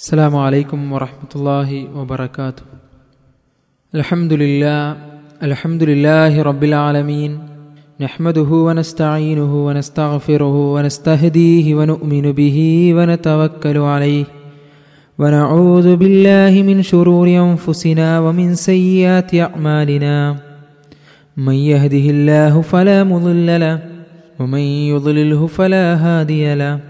السلام عليكم ورحمة الله وبركاته. الحمد لله الحمد لله رب العالمين. نحمده ونستعينه ونستغفره ونستهديه ونؤمن به ونتوكل عليه. ونعوذ بالله من شرور أنفسنا ومن سيئات أعمالنا. من يهده الله فلا مضل له ومن يضلله فلا هادي له.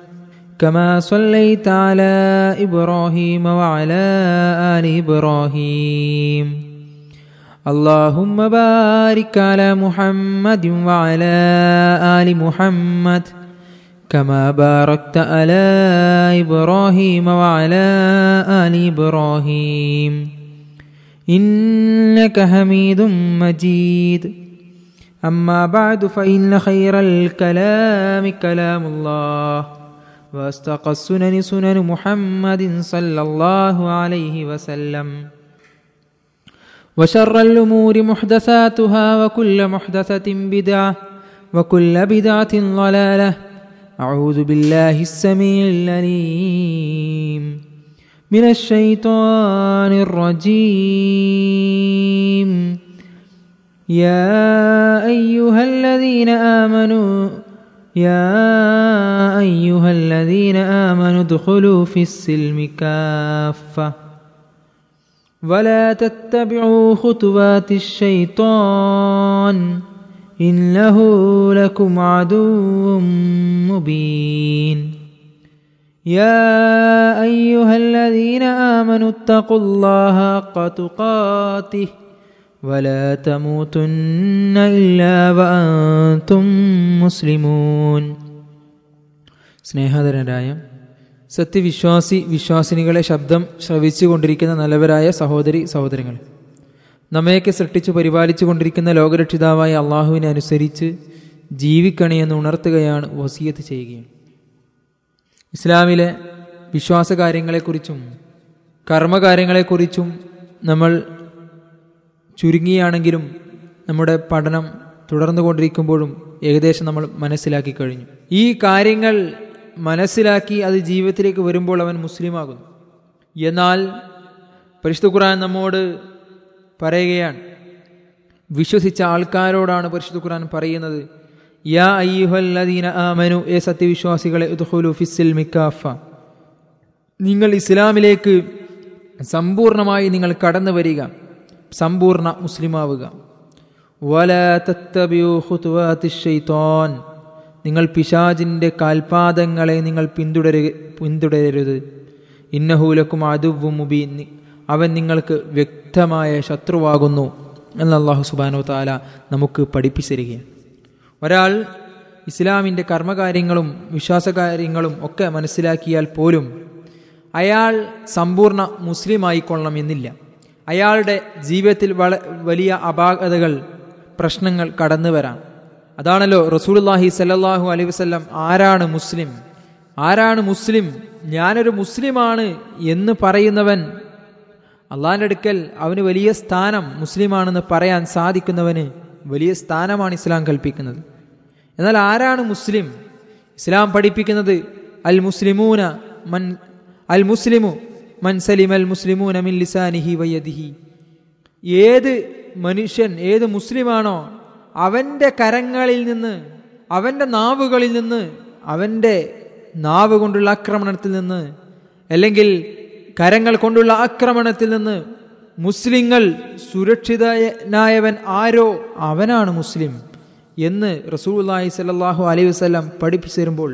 كما صليت على إبراهيم وعلى آل إبراهيم. اللهم بارك على محمد وعلى آل محمد كما باركت على إبراهيم وعلى آل إبراهيم. إنك حميد مجيد. أما بعد فإن خير الكلام كلام الله. واستقى السنن سنن محمد صلى الله عليه وسلم. وشر الأمور محدثاتها وكل محدثة بدعة وكل بدعة ضلالة. أعوذ بالله السميع العليم. من الشيطان الرجيم. يا أيها الذين آمنوا يا أيها الذين آمنوا ادخلوا في السلم كافة. ولا تتبعوا خطوات الشيطان. إنه لكم عدو مبين. يا أيها الذين آمنوا اتقوا الله حق تقاته. ولا تموتن الا وانتم മുസ്ലിമൂൻ സ്നേഹധരനായ സത്യവിശ്വാസി വിശ്വാസിനികളെ ശബ്ദം ശ്രവിച്ചു കൊണ്ടിരിക്കുന്ന നല്ലവരായ സഹോദരി സഹോദരങ്ങൾ നമ്മയൊക്കെ സൃഷ്ടിച്ചു പരിപാലിച്ചു കൊണ്ടിരിക്കുന്ന ലോകരക്ഷിതാവായ അള്ളാഹുവിനെ അനുസരിച്ച് ജീവിക്കണമെന്ന് ഉണർത്തുകയാണ് വസീയത്ത് ചെയ്യുകയും ഇസ്ലാമിലെ വിശ്വാസകാര്യങ്ങളെക്കുറിച്ചും കർമ്മകാര്യങ്ങളെക്കുറിച്ചും നമ്മൾ ചുരുങ്ങിയാണെങ്കിലും നമ്മുടെ പഠനം തുടർന്നു തുടർന്നുകൊണ്ടിരിക്കുമ്പോഴും ഏകദേശം നമ്മൾ മനസ്സിലാക്കി കഴിഞ്ഞു. ഈ കാര്യങ്ങൾ മനസ്സിലാക്കി അത് ജീവിതത്തിലേക്ക് വരുമ്പോൾ അവൻ മുസ്ലിമാകുന്നു. എന്നാൽ പരിശുദ്ധ ഖുർആൻ നമ്മോട് പറയുകയാണ്. വിശ്വസിച്ച ആൾക്കാരോടാണ് പരിശുദ്ധ ഖുർആൻ പറയുന്നത് യാ അയ്യുഹല്ലദീന ആമനു എ സത്യവിശ്വാസികളെ ഫിസ്സിൽ മിക്കാഫ. നിങ്ങൾ ഇസ്ലാമിലേക്ക് സമ്പൂർണമായി നിങ്ങൾ കടന്നു വരിക. സമ്പൂർണ മുസ്ലിമാവുക. ഷൈത്താൻ നിങ്ങൾ പിശാജിന്റെ കാൽപാദങ്ങളെ നിങ്ങൾ പിന്തുടര പിന്തുടരരുത്. ഇന്നഹൂലക്കും അതുവും മുബീൻ. അവൻ നിങ്ങൾക്ക് വ്യക്തമായ ശത്രുവാകുന്നു എന്ന് അള്ളാഹു സുബാനോ താല നമുക്ക് പഠിപ്പിച്ചിരിക്കുകയാണ് ഒരാൾ ഇസ്ലാമിന്റെ കർമ്മകാര്യങ്ങളും വിശ്വാസകാര്യങ്ങളും ഒക്കെ മനസ്സിലാക്കിയാൽ പോലും അയാൾ സമ്പൂർണ മുസ്ലിമായിക്കൊള്ളണം എന്നില്ല. അയാളുടെ ജീവിതത്തിൽ വള വലിയ അപാകതകൾ പ്രശ്നങ്ങൾ കടന്നു വരാം. അതാണല്ലോ റസൂൽല്ലാഹി സല്ലാഹു അലൈഹി വസ്ല്ലാം ആരാണ് മുസ്ലിം? ആരാണ് മുസ്ലിം? ഞാനൊരു മുസ്ലിമാണ് എന്ന് പറയുന്നവൻ അള്ളാഹിന്റെ അടുക്കൽ അവന് വലിയ സ്ഥാനം മുസ്ലിമാണെന്ന് പറയാൻ സാധിക്കുന്നവന് വലിയ സ്ഥാനമാണ് ഇസ്ലാം കൽപ്പിക്കുന്നത്. എന്നാൽ ആരാണ് മുസ്ലിം? ഇസ്ലാം പഠിപ്പിക്കുന്നത് അൽ മുസ്ലിമൂന മൻ അൽ മുസ്ലിമു മൻ സലിം അൽ മുസ്ലിമൂന മിൻ ലിസാനിഹി വയ്യദിഹി. ഏത് മനുഷ്യൻ ഏത് മുസ്ലിമാണോ അവന്റെ കരങ്ങളിൽ നിന്ന് അവന്റെ നാവുകളിൽ നിന്ന് അവന്റെ നാവ് കൊണ്ടുള്ള ആക്രമണത്തിൽ നിന്ന് അല്ലെങ്കിൽ കരങ്ങൾ കൊണ്ടുള്ള ആക്രമണത്തിൽ നിന്ന് മുസ്ലിങ്ങൾ സുരക്ഷിതനായവൻ ആരോ അവനാണ് മുസ്ലിം എന്ന് റസൂല്ലാഹി സല്ലാഹു അലൈഹി വസ്ലം പഠിപ്പിച്ചു തരുമ്പോൾ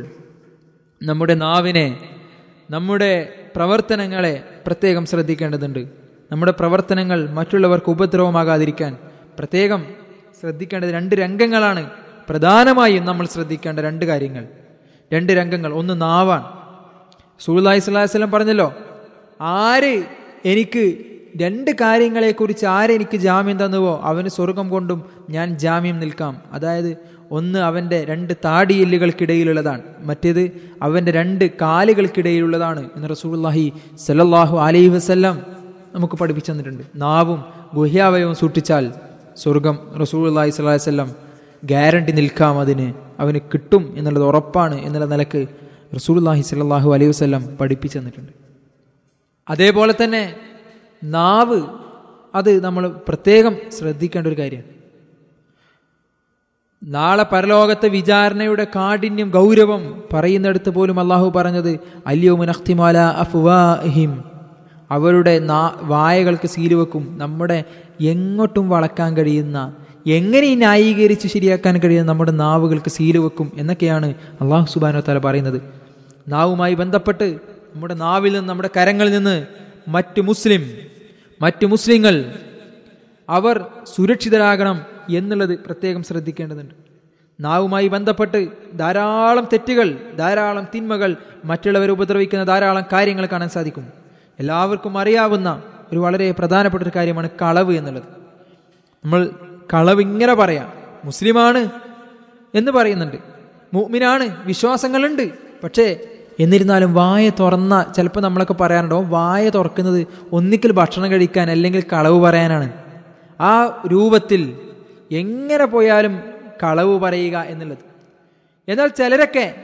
നമ്മുടെ നാവിനെ നമ്മുടെ പ്രവർത്തനങ്ങളെ പ്രത്യേകം ശ്രദ്ധിക്കേണ്ടതുണ്ട്. നമ്മുടെ പ്രവർത്തനങ്ങൾ മറ്റുള്ളവർക്ക് ഉപദ്രവമാകാതിരിക്കാൻ പ്രത്യേകം ശ്രദ്ധിക്കേണ്ടത് രണ്ട് രംഗങ്ങളാണ്. പ്രധാനമായും നമ്മൾ ശ്രദ്ധിക്കേണ്ട രണ്ട് കാര്യങ്ങൾ. രണ്ട് രംഗങ്ങൾ. ഒന്ന് നാവാണ്. സൂലായി സ്വലാഹു വല്ലം പറഞ്ഞല്ലോ ആര് എനിക്ക് രണ്ട് കാര്യങ്ങളെക്കുറിച്ച് ആരെനിക്ക് ജാമ്യം തന്നുവോ അവന് സ്വർഗം കൊണ്ടും ഞാൻ ജാമ്യം നിൽക്കാം. അതായത് ഒന്ന് അവന്റെ രണ്ട് താടിയെല്ലുകൾക്കിടയിലുള്ളതാണ്. മറ്റേത് അവന്റെ രണ്ട് കാലുകൾക്കിടയിലുള്ളതാണ് എന്ന് റസൂലുള്ളാഹി സല്ലാഹു അലൈഹി വസ്ല്ലാം നമുക്ക് പഠിപ്പിച്ചു തന്നിട്ടുണ്ട്. നാവും ഗുഹ്യാവയവും സൂക്ഷിച്ചാൽ സ്വർഗം റസൂലുള്ളാഹി സ്വല്ലല്ലാഹി അലൈഹി വസല്ലം ഗ്യാരണ്ടി നിൽക്കാം അതിന്. അവന് കിട്ടും എന്നുള്ളത് ഉറപ്പാണ് എന്നുള്ള നിലയ്ക്ക് റസൂലുള്ളാഹി സ്വല്ലല്ലാഹു അലൈഹി വസ്ല്ലാം പഠിപ്പിച്ചു തന്നിട്ടുണ്ട്. അതേപോലെ തന്നെ നാവ് അത് നമ്മൾ പ്രത്യേകം ശ്രദ്ധിക്കേണ്ട ഒരു കാര്യമാണ്. നാളെ പരലോകത്തെ വിചാരണയുടെ കാഠിന്യം ഗൗരവം പറയുന്നിടത്ത് പോലും അള്ളാഹു പറഞ്ഞത് അല്യോമുനഖ്തിമാല അഫ്വാഹിം. അവരുടെ നാ വായകൾക്ക് സീലുവെക്കും നമ്മുടെ എങ്ങോട്ടും വളക്കാൻ കഴിയുന്ന എങ്ങനെ ന്യായീകരിച്ച് ശരിയാക്കാൻ കഴിയുന്ന നമ്മുടെ നാവുകൾക്ക് സീലുവെക്കും എന്നൊക്കെയാണ് അള്ളാഹു സുബാനോ തല പറയുന്നത്. നാവുമായി ബന്ധപ്പെട്ട് നമ്മുടെ നാവിൽ നിന്ന് നമ്മുടെ കരങ്ങളിൽ നിന്ന് മറ്റ് മുസ്ലിം മറ്റ് മുസ്ലിങ്ങൾ അവർ സുരക്ഷിതരാകണം എന്നുള്ളത് പ്രത്യേകം ശ്രദ്ധിക്കേണ്ടതുണ്ട്. നാവുമായി ബന്ധപ്പെട്ട് ധാരാളം തെറ്റുകൾ ധാരാളം തിന്മകൾ മറ്റുള്ളവരെ ഉപദ്രവിക്കുന്ന ധാരാളം കാര്യങ്ങൾ കാണാൻ സാധിക്കും. എല്ലാവർക്കും അറിയാവുന്ന ഒരു വളരെ പ്രധാനപ്പെട്ട ഒരു കാര്യമാണ് കളവ് എന്നുള്ളത്. നമ്മൾ കളവ് ഇങ്ങനെ പറയാം. മുസ്ലിമാണ് എന്ന് പറയുന്നുണ്ട്. മുഅ്മിനാണ് വിശ്വാസങ്ങളുണ്ട്. പക്ഷേ എന്നിരുന്നാലും വായ തുറന്ന ചിലപ്പോൾ നമ്മളൊക്കെ പറയാറുണ്ടോ വായ തുറക്കുന്നത് ഒന്നിക്കൽ ഭക്ഷണം കഴിക്കാൻ അല്ലെങ്കിൽ കളവ് പറയാനാണ്. ആ രൂപത്തിൽ എങ്ങനെ പോയാലും കളവ് പറയുക എന്നുള്ളത്. എന്നാൽ ചിലരൊക്കെ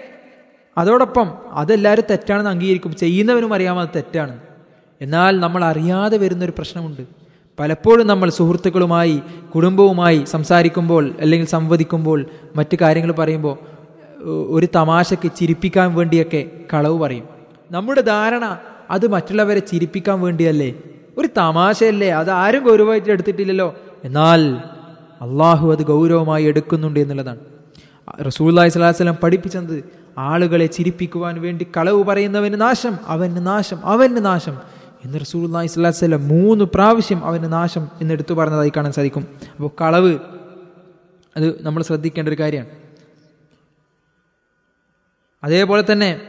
അതോടൊപ്പം അതെല്ലാവരും തെറ്റാണെന്ന് അംഗീകരിക്കും ചെയ്യുന്നവനും അറിയാമോ അത് തെറ്റാണ്. എന്നാൽ നമ്മൾ അറിയാതെ വരുന്നൊരു പ്രശ്നമുണ്ട്. പലപ്പോഴും നമ്മൾ സുഹൃത്തുക്കളുമായി കുടുംബവുമായി സംസാരിക്കുമ്പോൾ അല്ലെങ്കിൽ സംവദിക്കുമ്പോൾ മറ്റു കാര്യങ്ങൾ പറയുമ്പോൾ ഒരു തമാശയ്ക്ക് ചിരിപ്പിക്കാൻ വേണ്ടിയൊക്കെ കളവ് പറയും. നമ്മുടെ ധാരണ അത് മറ്റുള്ളവരെ ചിരിപ്പിക്കാൻ വേണ്ടിയല്ലേ? ഒരു തമാശയല്ലേ? അത് ആരും ഗൗരവമായിട്ട് എടുത്തിട്ടില്ലല്ലോ. എന്നാൽ അള്ളാഹു അത് ഗൗരവമായി എടുക്കുന്നുണ്ട് എന്നുള്ളതാണ്. റസൂല്ലായി സ്വലാസ്ലം പഠിപ്പിച്ചത് ആളുകളെ ചിരിപ്പിക്കുവാൻ വേണ്ടി കളവ് പറയുന്നവന് നാശം അവന് നാശം അവന് നാശം എന്ന് റസൂല്ലായി സ്വലാസ്ലം മൂന്ന് പ്രാവശ്യം അവന് നാശം എന്ന് എടുത്തു പറഞ്ഞതായി കാണാൻ സാധിക്കും. അപ്പോൾ കളവ് അത് നമ്മൾ ശ്രദ്ധിക്കേണ്ട ഒരു കാര്യമാണ്. അതേപോലെ തന്നെ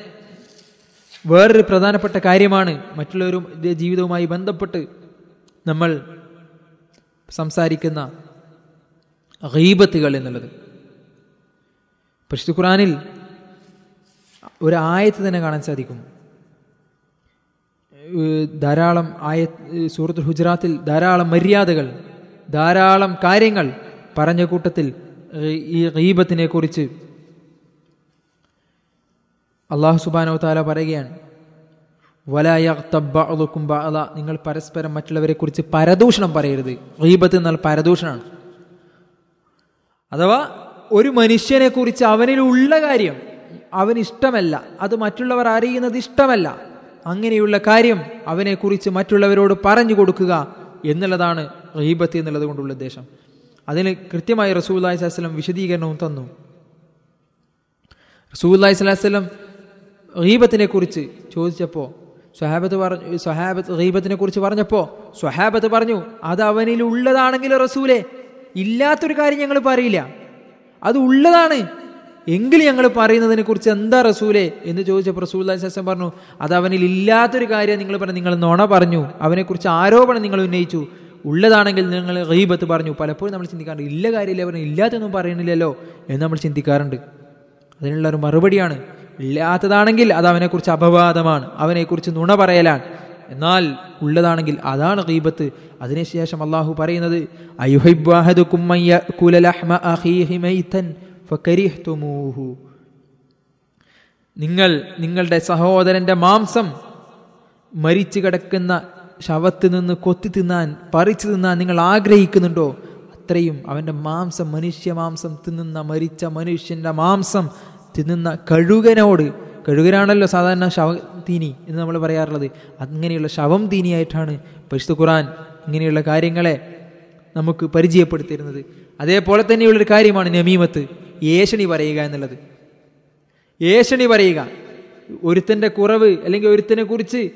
വേറൊരു പ്രധാനപ്പെട്ട കാര്യമാണ് മറ്റുള്ളവരും ജീവിതവുമായി ബന്ധപ്പെട്ട് നമ്മൾ സംസാരിക്കുന്ന ഗീബത്തുകൾ എന്നുള്ളത്. പരിശുദ്ധ ഖുറാനിൽ ഒരു ആയത്ത് തന്നെ കാണാൻ സാധിക്കും. ധാരാളം ആയ സൂറത്ത് ഹുജറാത്തിൽ ധാരാളം മര്യാദകൾ ധാരാളം കാര്യങ്ങൾ പറഞ്ഞ കൂട്ടത്തിൽ ഈ ഗീബത്തിനെ കുറിച്ച് അള്ളാഹു സുബാനോ താല പറയുകയാണ്. വലായക്കും നിങ്ങൾ പരസ്പരം മറ്റുള്ളവരെ കുറിച്ച് പരദൂഷണം പറയരുത്. ഗീബത്ത് എന്നാൽ പരദൂഷണമാണ്. അഥവാ ഒരു മനുഷ്യനെ കുറിച്ച് അവനിലുള്ള കാര്യം അവന് ഇഷ്ടമല്ല അത് മറ്റുള്ളവർ അറിയുന്നത് ഇഷ്ടമല്ല. അങ്ങനെയുള്ള കാര്യം അവനെ കുറിച്ച് മറ്റുള്ളവരോട് പറഞ്ഞു കൊടുക്കുക എന്നുള്ളതാണ് റഹീബത്ത് എന്നുള്ളത് കൊണ്ടുള്ള ഉദ്ദേശം. അതിന് കൃത്യമായി റസൂല്ലായി സ്വലം വിശദീകരണവും തന്നു. റസൂല്ലായി സ്വലാസ്ലം റീബത്തിനെ കുറിച്ച് ചോദിച്ചപ്പോൾ സ്വഹാബത്ത് പറഞ്ഞു സ്വഹാബത്ത് റീബത്തിനെ കുറിച്ച് പറഞ്ഞപ്പോൾ സ്വഹാബത്ത് പറഞ്ഞു അത് അവനിൽ ഉള്ളതാണെങ്കിൽ റസൂലെ ഇല്ലാത്തൊരു കാര്യം ഞങ്ങൾ പറയില്ല. അത് ഉള്ളതാണ്. എങ്കിൽ ഞങ്ങൾ പറയുന്നതിനെ കുറിച്ച് എന്താ റസൂലെ എന്ന് ചോദിച്ചപ്പോൾ റസൂൽ ശേഷം പറഞ്ഞു അത് അവനിൽ ഇല്ലാത്തൊരു കാര്യം നിങ്ങൾ പറഞ്ഞു നിങ്ങൾ നുണ പറഞ്ഞു. അവനെക്കുറിച്ച് ആരോപണം നിങ്ങൾ ഉന്നയിച്ചു. ഉള്ളതാണെങ്കിൽ നിങ്ങൾ ഗീബത്ത് പറഞ്ഞു. പലപ്പോഴും നമ്മൾ ചിന്തിക്കാറുണ്ട് ഇല്ല കാര്യമില്ല പറഞ്ഞു ഇല്ലാത്തൊന്നും പറയണില്ലല്ലോ എന്ന് നമ്മൾ ചിന്തിക്കാറുണ്ട്. അതിനുള്ള ഒരു മറുപടിയാണ് ഇല്ലാത്തതാണെങ്കിൽ അത് അവനെക്കുറിച്ച് അപവാദമാണ് അവനെക്കുറിച്ച് നുണ പറയലാണ്. എന്നാൽ ഉള്ളതാണെങ്കിൽ അതാണ് ഗീബത്ത്. അതിനുശേഷം അള്ളാഹു പറയുന്നത് നിങ്ങൾ നിങ്ങളുടെ സഹോദരന്റെ മാംസം മരിച്ചു കിടക്കുന്ന ശവത്തിൽ നിന്ന് കൊത്തി തിന്നാൻ പറിച്ചു തിന്നാൻ നിങ്ങൾ ആഗ്രഹിക്കുന്നുണ്ടോ? അത്രയും അവന്റെ മാംസം മനുഷ്യ മാംസം തിന്നുന്ന മരിച്ച മനുഷ്യന്റെ മാംസം തിന്നുന്ന കഴുകനോട് കഴുകനാണല്ലോ സാധാരണ ശവ തീനി എന്ന് നമ്മൾ പറയാറുള്ളത്. അങ്ങനെയുള്ള ശവം തീനിയായിട്ടാണ് പരിശുദ്ധ ഖുറാൻ ഇങ്ങനെയുള്ള കാര്യങ്ങളെ നമുക്ക് പരിചയപ്പെടുത്തിയിരുന്നത്. അതേപോലെ തന്നെയുള്ളൊരു കാര്യമാണ് നമീമത്ത് ഏഷണി പറയുക എന്നുള്ളത്. ഏഷണി പറയുക ഒരുത്തന്റെ കുറവ് അല്ലെങ്കിൽ ഒരുത്തിനെ കുറിച്ച്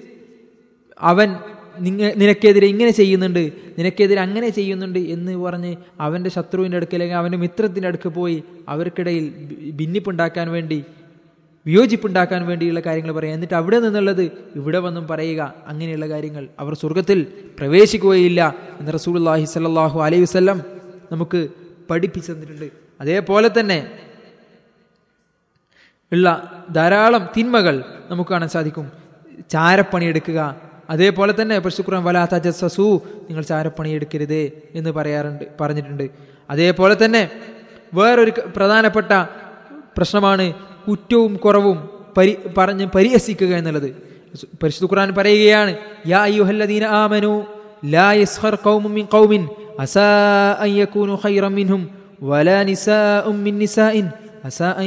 അവൻ നിങ്ങ നിനക്കെതിരെ ഇങ്ങനെ ചെയ്യുന്നുണ്ട് നിനക്കെതിരെ അങ്ങനെ ചെയ്യുന്നുണ്ട് എന്ന് പറഞ്ഞ് അവന്റെ ശത്രുവിന്റെ അടുക്ക് അല്ലെങ്കിൽ അവന്റെ മിത്രത്തിന്റെ അടുക്ക് പോയി അവർക്കിടയിൽ ഭിന്നിപ്പുണ്ടാക്കാൻ വേണ്ടി വിയോജിപ്പുണ്ടാക്കാൻ വേണ്ടിയുള്ള കാര്യങ്ങൾ പറയുക എന്നിട്ട് അവിടെ നിന്നുള്ളത് ഇവിടെ വന്നും പറയുക. അങ്ങനെയുള്ള കാര്യങ്ങൾ അവർ സ്വർഗത്തിൽ പ്രവേശിക്കുകയില്ല എന്ന് റസൂലുള്ളാഹി സ്വല്ലല്ലാഹു അലൈഹി വസല്ലം നമുക്ക് പഠിപ്പിച്ചു തന്നിട്ടുണ്ട്. അതേപോലെ തന്നെ ഉള്ള ധാരാളം തിന്മകൾ നമുക്ക് കാണാൻ സാധിക്കും. ചാരപ്പണി എടുക്കുക. അതേപോലെ തന്നെ പശുക്കുറം വലാത്ത ജസസു നിങ്ങൾ ചാരപ്പണി എടുക്കരുത് എന്ന് പറയാറുണ്ട് പറഞ്ഞിട്ടുണ്ട്. അതേപോലെ തന്നെ വേറൊരു പ്രധാനപ്പെട്ട പ്രശ്നമാണ് കുറ്റവും കുറവും പരി പറഞ്ഞ് പരിഹസിക്കുക എന്നുള്ളത്. പരിശുദ്ധ ഖുർആൻ പറയുകയാണ് യാ അയ്യുഹല്ലദീന ലാ മിൻ ഖൗമിൻ അസാ അൻ ഖൈറൻ മിൻഹും വലാ മിൻ അസാ അൻ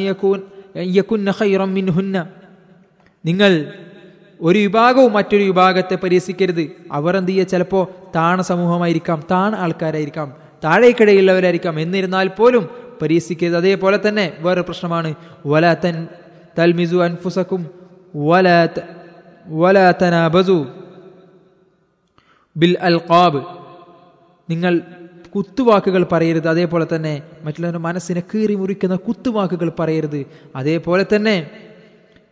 യകൂൻ ഖൈറൻ മിൻഹുന്ന. നിങ്ങൾ ഒരു വിഭാഗവും മറ്റൊരു വിഭാഗത്തെ പരിഹസിക്കരുത്. അവർ എന്ത് ചെയ്യുക? ചിലപ്പോൾ താണ സമൂഹമായിരിക്കാം താണ ആൾക്കാരായിരിക്കാം താഴേക്കിടയിലുള്ളവരായിരിക്കാം. എന്നിരുന്നാൽ പോലും പരിഹസിക്കരുത്. അതേപോലെ തന്നെ വേറെ പ്രശ്നമാണ്. വലാത്തൻ തൽമിസു അൻഫുസക്കും വലാത്ത തനാബസു ബിൽ അൽഖാബ്. നിങ്ങൾ കുത്തുവാക്കുകൾ പറയരുത്. അതേപോലെ തന്നെ മറ്റുള്ളവരുടെ മനസ്സിനെ കീറി മുറിക്കുന്ന കുത്തുവാക്കുകൾ പറയരുത്. അതേപോലെ തന്നെ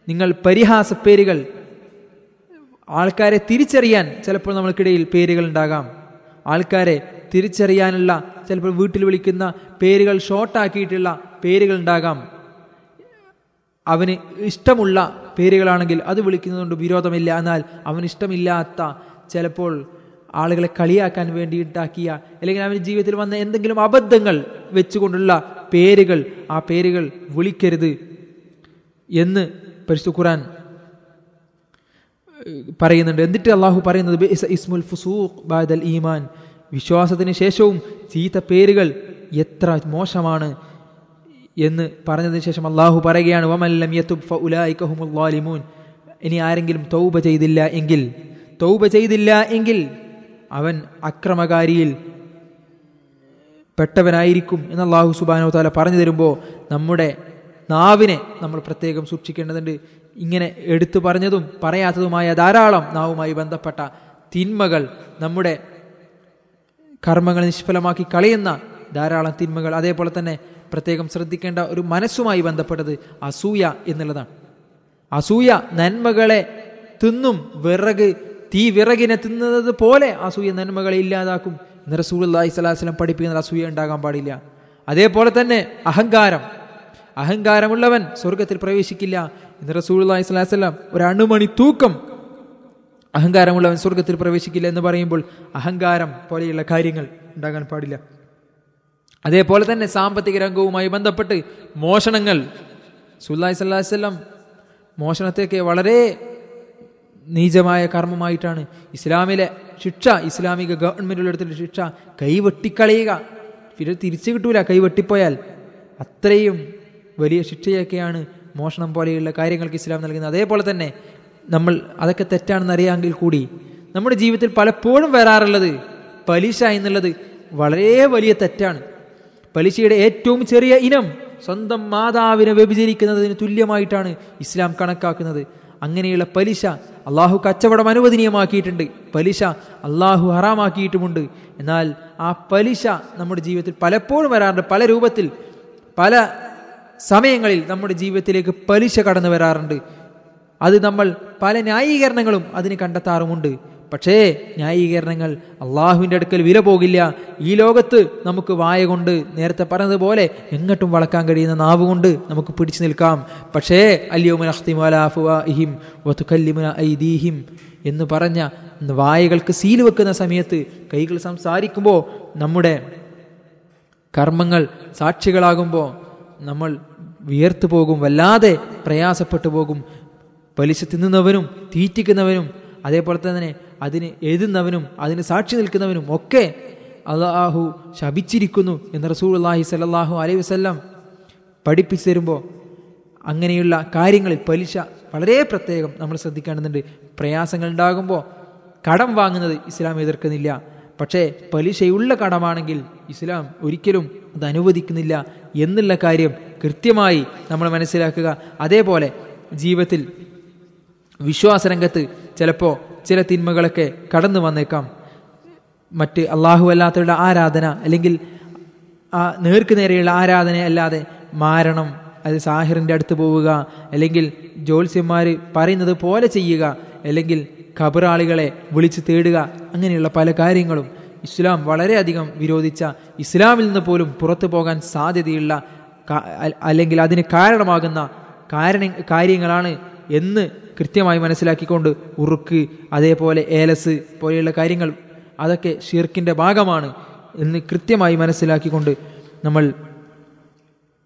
നിങ്ങൾ പരിഹാസ പേരുകൾ ആൾക്കാരെ തിരിച്ചറിയാൻ ചിലപ്പോൾ നമ്മൾക്കിടയിൽ പേരുകൾ ഉണ്ടാകാം. ആൾക്കാരെ തിരിച്ചറിയാനുള്ള ചിലപ്പോൾ വീട്ടിൽ വിളിക്കുന്ന പേരുകൾ ഷോർട്ടാക്കിയിട്ടുള്ള പേരുകൾ ഉണ്ടാകാം. അവന് ഇഷ്ടമുള്ള പേരുകളാണെങ്കിൽ അത് വിളിക്കുന്നതുകൊണ്ട് വിരോധമില്ല. എന്നാൽ അവന് ഇഷ്ടമില്ലാത്ത ചിലപ്പോൾ ആളുകളെ കളിയാക്കാൻ വേണ്ടി ഉണ്ടാക്കിയ അല്ലെങ്കിൽ അവന് ജീവിതത്തിൽ വന്ന എന്തെങ്കിലും അബദ്ധങ്ങൾ വെച്ചുകൊണ്ടുള്ള പേരുകൾ ആ പേരുകൾ വിളിക്കരുത് എന്ന് പരിശുദ്ധ ഖുറാൻ പറയുന്നുണ്ട്. എന്നിട്ട് അള്ളാഹു പറയുന്നത് ഇസ്മുൽ ഫുസൂഖ് ബാദൽ ഈമാൻ. വിശ്വാസത്തിന് ശേഷവും ചീത്ത പേരുകൾ എത്ര മോശമാണ് എന്ന് പറഞ്ഞതിന് ശേഷം അള്ളാഹു പറയുകയാണ് വമല്ലം ഇനി ആരെങ്കിലും തൗബ ചെയ്തില്ല എങ്കിൽ തൗബ ചെയ്തില്ല എങ്കിൽ അവൻ അക്രമകാരിയിൽ പെട്ടവനായിരിക്കും എന്ന് അള്ളാഹു സുബാനോ താല പറഞ്ഞു തരുമ്പോൾ നമ്മുടെ നാവിനെ നമ്മൾ പ്രത്യേകം സൂക്ഷിക്കേണ്ടതുണ്ട്. ഇങ്ങനെ എടുത്തു പറഞ്ഞതും പറയാത്തതുമായ ധാരാളം നാവുമായി ബന്ധപ്പെട്ട തിന്മകൾ നമ്മുടെ കർമ്മങ്ങൾ നിഷ്ഫലമാക്കി കളയുന്ന ധാരാളം തിന്മകൾ. അതേപോലെ തന്നെ പ്രത്യേകം ശ്രദ്ധിക്കേണ്ട ഒരു മനസ്സുമായി ബന്ധപ്പെട്ടത് അസൂയ എന്നുള്ളതാണ്. അസൂയ നന്മകളെ തിന്നും വിറക് തീ വിറകിനെ തിന്നുന്നത് പോലെ അസൂയ നന്മകളെ ഇല്ലാതാക്കും. എന്ന് അള്ളാഹി സ്വലാസ്ലം പഠിപ്പിക്കുന്ന അസൂയ ഉണ്ടാകാൻ പാടില്ല. അതേപോലെ തന്നെ അഹങ്കാരം. അഹങ്കാരമുള്ളവൻ സ്വർഗത്തിൽ പ്രവേശിക്കില്ല. എന്ന് അള്ളാഹി സ്വലാസ്ലം ഒരു അണുമണി തൂക്കം അഹങ്കാരമുള്ളവൻ സ്വർഗത്തിൽ പ്രവേശിക്കില്ല എന്ന് പറയുമ്പോൾ അഹങ്കാരം പോലെയുള്ള കാര്യങ്ങൾ ഉണ്ടാകാൻ പാടില്ല. അതേപോലെ തന്നെ സാമ്പത്തിക രംഗവുമായി ബന്ധപ്പെട്ട് മോഷണങ്ങൾ. സുല്ലായി സ്വല്ലാസ്ലം മോഷണത്തെയൊക്കെ വളരെ നീചമായ കർമ്മമായിട്ടാണ് ഇസ്ലാമിലെ ശിക്ഷ ഇസ്ലാമിക ഗവൺമെന്റുകൾ എടുത്തിട്ട് ശിക്ഷ കൈവെട്ടിക്കളയുക. പിന്നെ തിരിച്ചു കിട്ടൂല കൈവെട്ടിപ്പോയാൽ. അത്രയും വലിയ ശിക്ഷയൊക്കെയാണ് മോഷണം പോലെയുള്ള കാര്യങ്ങൾക്ക് ഇസ്ലാം നൽകുന്നത്. അതേപോലെ തന്നെ നമ്മൾ അതൊക്കെ തെറ്റാണെന്ന് അറിയാമെങ്കിൽ കൂടി നമ്മുടെ ജീവിതത്തിൽ പലപ്പോഴും വരാറുള്ളത് പലിശ എന്നുള്ളത് വളരെ വലിയ തെറ്റാണ്. പലിശയുടെ ഏറ്റവും ചെറിയ ഇനം സ്വന്തം മാതാവിനെ വ്യഭിചരിക്കുന്നതിന് തുല്യമായിട്ടാണ് ഇസ്ലാം കണക്കാക്കുന്നത്. അങ്ങനെയുള്ള പലിശ അള്ളാഹു കച്ചവടം അനുവദനീയമാക്കിയിട്ടുണ്ട്. പലിശ അള്ളാഹു ഹറാമാക്കിയിട്ടുമുണ്ട്. എന്നാൽ ആ പലിശ നമ്മുടെ ജീവിതത്തിൽ പലപ്പോഴും വരാറുണ്ട്. പല രൂപത്തിൽ പല സമയങ്ങളിൽ നമ്മുടെ ജീവിതത്തിലേക്ക് പലിശ കടന്നു വരാറുണ്ട്. അത് നമ്മൾ പല ന്യായീകരണങ്ങളും അതിന് കണ്ടെത്താറുമുണ്ട്. പക്ഷേ ന്യായീകരണങ്ങൾ അള്ളാഹുവിന്റെ അടുക്കൽ വില പോകില്ല. ഈ ലോകത്ത് നമുക്ക് വായ കൊണ്ട് നേരത്തെ പറഞ്ഞതുപോലെ എങ്ങോട്ടും വളക്കാൻ കഴിയുന്ന നാവ് കൊണ്ട് നമുക്ക് പിടിച്ചു നിൽക്കാം. പക്ഷേ അല്യോമുനഹിം ഐദീഹിം എന്ന് പറഞ്ഞ വായകൾക്ക് സീൽ വെക്കുന്ന സമയത്ത് കൈകൾ സംസാരിക്കുമ്പോൾ നമ്മുടെ കർമ്മങ്ങൾ സാക്ഷികളാകുമ്പോൾ നമ്മൾ വിയർത്തു പോകും വല്ലാതെ പ്രയാസപ്പെട്ടു പോകും. പലിശ തിന്നുന്നവനും തീറ്റിക്കുന്നവനും അതേപോലെ തന്നെ അതിന് എഴുതുന്നവനും അതിന് സാക്ഷി നിൽക്കുന്നവനും ഒക്കെ അള്ളാഹു ശപിച്ചിരിക്കുന്നു എന്ന് റസൂൾ അള്ളാഹി സലാഹു അലൈ വസ്ല്ലാം പഠിപ്പിച്ചു തരുമ്പോൾ അങ്ങനെയുള്ള കാര്യങ്ങളിൽ പലിശ വളരെ പ്രത്യേകം നമ്മൾ ശ്രദ്ധിക്കേണ്ടതുണ്ട്. പ്രയാസങ്ങൾ ഉണ്ടാകുമ്പോൾ കടം വാങ്ങുന്നത് ഇസ്ലാം എതിർക്കുന്നില്ല. പക്ഷേ പലിശയുള്ള കടമാണെങ്കിൽ ഇസ്ലാം ഒരിക്കലും അത് അനുവദിക്കുന്നില്ല എന്നുള്ള കാര്യം കൃത്യമായി നമ്മൾ മനസ്സിലാക്കുക. അതേപോലെ ജീവിതത്തിൽ വിശ്വാസരംഗത്ത് ചിലപ്പോൾ ചില തിന്മകളൊക്കെ കടന്നു വന്നേക്കാം. മറ്റ് അള്ളാഹു അല്ലാത്തവരുടെ ആരാധന അല്ലെങ്കിൽ ആ നേർക്ക് നേരെയുള്ള ആരാധന അല്ലാതെ മാരണം അത് സാഹിറിന്റെ അടുത്ത് പോവുക അല്ലെങ്കിൽ ജ്യോത്സ്യന്മാർ പറയുന്നത് പോലെ ചെയ്യുക അല്ലെങ്കിൽ ഖബറാളികളെ വിളിച്ച് തേടുക അങ്ങനെയുള്ള പല കാര്യങ്ങളും ഇസ്ലാം വളരെയധികം വിരോധിച്ച ഇസ്ലാമിൽ നിന്ന് പോലും പുറത്തു പോകാൻ സാധ്യതയുള്ള അല്ലെങ്കിൽ അതിന് കാരണമാകുന്ന കാരണ കാര്യങ്ങളാണ് എന്ന് കൃത്യമായി മനസ്സിലാക്കിക്കൊണ്ട് ഉറുക്ക് അതേപോലെ ഏലസ് പോലെയുള്ള കാര്യങ്ങൾ അതൊക്കെ ഷിർക്കിന്റെ ഭാഗമാണ് എന്ന് കൃത്യമായി മനസ്സിലാക്കിക്കൊണ്ട് നമ്മൾ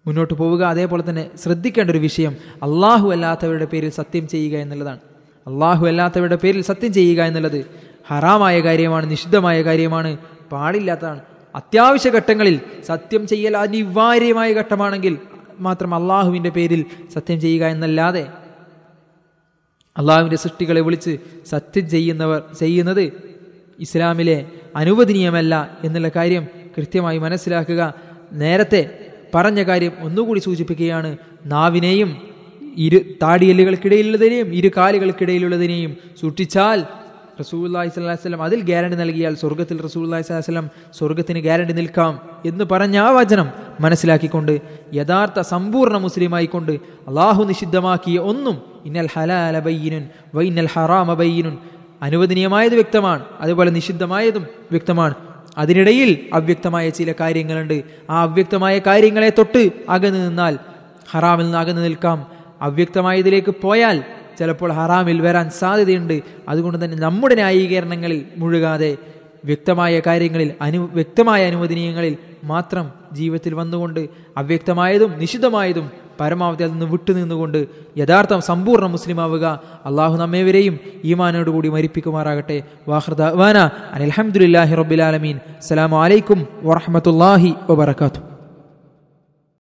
മുന്നോട്ട് പോവുക. അതേപോലെ തന്നെ ശ്രദ്ധിക്കേണ്ട ഒരു വിഷയം അള്ളാഹു അല്ലാത്തവരുടെ പേരിൽ സത്യം ചെയ്യുക എന്നുള്ളതാണ്. അള്ളാഹു അല്ലാത്തവരുടെ പേരിൽ സത്യം ചെയ്യുക എന്നുള്ളത് ഹറാമായ കാര്യമാണ് നിഷിദ്ധമായ കാര്യമാണ് പാടില്ലാത്തതാണ്. അത്യാവശ്യ ഘട്ടങ്ങളിൽ സത്യം ചെയ്യൽ അനിവാര്യമായ ഘട്ടമാണെങ്കിൽ മാത്രം അള്ളാഹുവിന്റെ പേരിൽ സത്യം ചെയ്യുക എന്നല്ലാതെ അള്ളാഹുവിന്റെ സൃഷ്ടികളെ വിളിച്ച് സത്യം ചെയ്യുന്നവർ ചെയ്യുന്നത് ഇസ്ലാമിലെ അനുവദനീയമല്ല എന്നുള്ള കാര്യം കൃത്യമായി മനസ്സിലാക്കുക. നേരത്തെ പറഞ്ഞ കാര്യം ഒന്നുകൂടി സൂചിപ്പിക്കുകയാണ്. നാവിനെയും ഇരു താടിയല്ലുകൾക്കിടയിലുള്ളതിനെയും ഇരു കാലുകൾക്കിടയിലുള്ളതിനെയും സൂക്ഷിച്ചാൽ റസൂല്ലാഹി വസല്ലം അതിൽ ഗ്യാരണ്ടി നൽകിയാൽ സ്വർഗത്തിൽ റസൂല്ലാഹി വസല്ലം സ്വർഗത്തിന് ഗ്യാരണ്ടി നിൽക്കാം എന്ന് പറഞ്ഞ ആ വചനം മനസ്സിലാക്കിക്കൊണ്ട് യഥാർത്ഥ സമ്പൂർണ മുസ്ലിമായിക്കൊണ്ട് അള്ളാഹു നിഷിദ്ധമാക്കിയ ഒന്നും ഇന്നൽ ഹലാല ബയ്യിനുൻ വൈനൽ ഹറാമ ബയ്യിനുൻ അനുവദനീയമായത് വ്യക്തമാണ് അതുപോലെ നിഷിദ്ധമായതും വ്യക്തമാണ്. അതിനിടയിൽ അവ്യക്തമായ ചില കാര്യങ്ങളുണ്ട്. ആ അവ്യക്തമായ കാര്യങ്ങളെ തൊട്ട് അകന്നു നിന്നാൽ ഹറാമിൽ നിന്ന് അകന്നു നിൽക്കാം. അവ്യക്തമായതിലേക്ക് പോയാൽ ചിലപ്പോൾ ഹറാമിൽ വരാൻ സാധ്യതയുണ്ട്. അതുകൊണ്ട് തന്നെ നമ്മുടെ ന്യായീകരണങ്ങളിൽ മുഴുകാതെ വ്യക്തമായ കാര്യങ്ങളിൽ അനു വ്യക്തമായ അനുവദനീയങ്ങളിൽ മാത്രം ജീവിതത്തിൽ വന്നുകൊണ്ട് അവ്യക്തമായതും നിഷിദ്ധമായതും പരമാവധി അതിൽ നിന്ന് വിട്ടുനിന്നുകൊണ്ട് യഥാർത്ഥം സമ്പൂർണ മുസ്ലിമാവുക അള്ളാഹു നമ്മേവരെയും ഈമാനോടുകൂടി മരിപ്പിക്കുമാറാകട്ടെ. വാഹൃദാന അനിൽഹമുല്ലാഹി റബുലാലമീൻ അസ്സലാമു അലൈക്കും വറഹമത്തല്ലാഹി വബർക്കാത്തു